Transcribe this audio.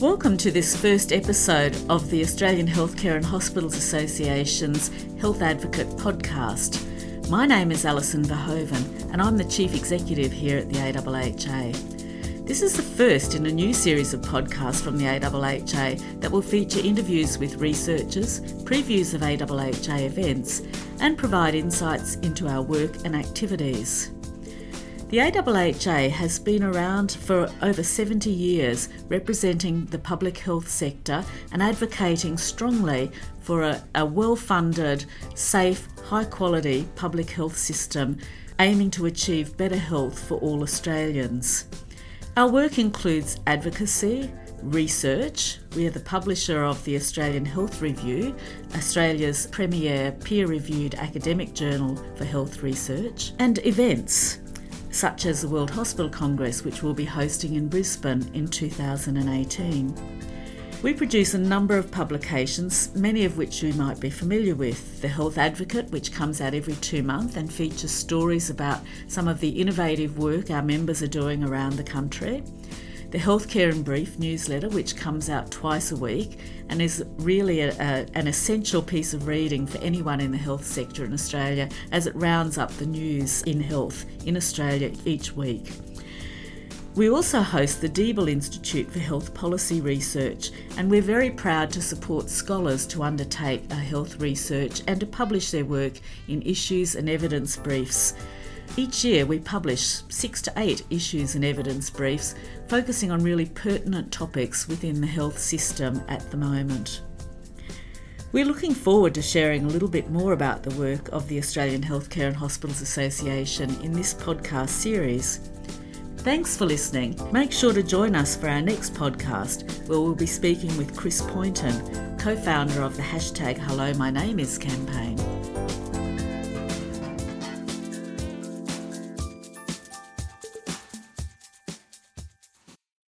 Welcome to this first episode of the Australian Healthcare and Hospitals Association's Health Advocate podcast. My name is Alison Verhoeven and I'm the Chief Executive here at the AHHA. This is the first in a new series of podcasts from the AHHA that will feature interviews with researchers, previews of AHHA events, and provide insights into our work and activities. The AHHA has been around for over 70 years, representing the public health sector and advocating strongly for a, a well funded, safe, high quality public health system aiming to achieve better health for all Australians. Our work includes advocacy, research. We are the publisher of the Australian Health Review, Australia's premier peer reviewed academic journal for health research, and events such as the World Hospital Congress, which we'll be hosting in Brisbane in 2018. We produce a number of publications, many of which you might be familiar with. The Health Advocate, which comes out every two months and features stories about some of the innovative work our members are doing around the country the Healthcare in Brief newsletter, which comes out twice a week and is really a, a, an essential piece of reading for anyone in the health sector in Australia as it rounds up the news in health in Australia each week. We also host the Deeble Institute for Health Policy Research, and we're very proud to support scholars to undertake health research and to publish their work in issues and evidence briefs each year, we publish six to eight issues and evidence briefs focusing on really pertinent topics within the health system at the moment. We're looking forward to sharing a little bit more about the work of the Australian Healthcare and Hospitals Association in this podcast series. Thanks for listening. Make sure to join us for our next podcast, where we'll be speaking with Chris Pointon, co founder of the hashtag Hello My Name Is campaign.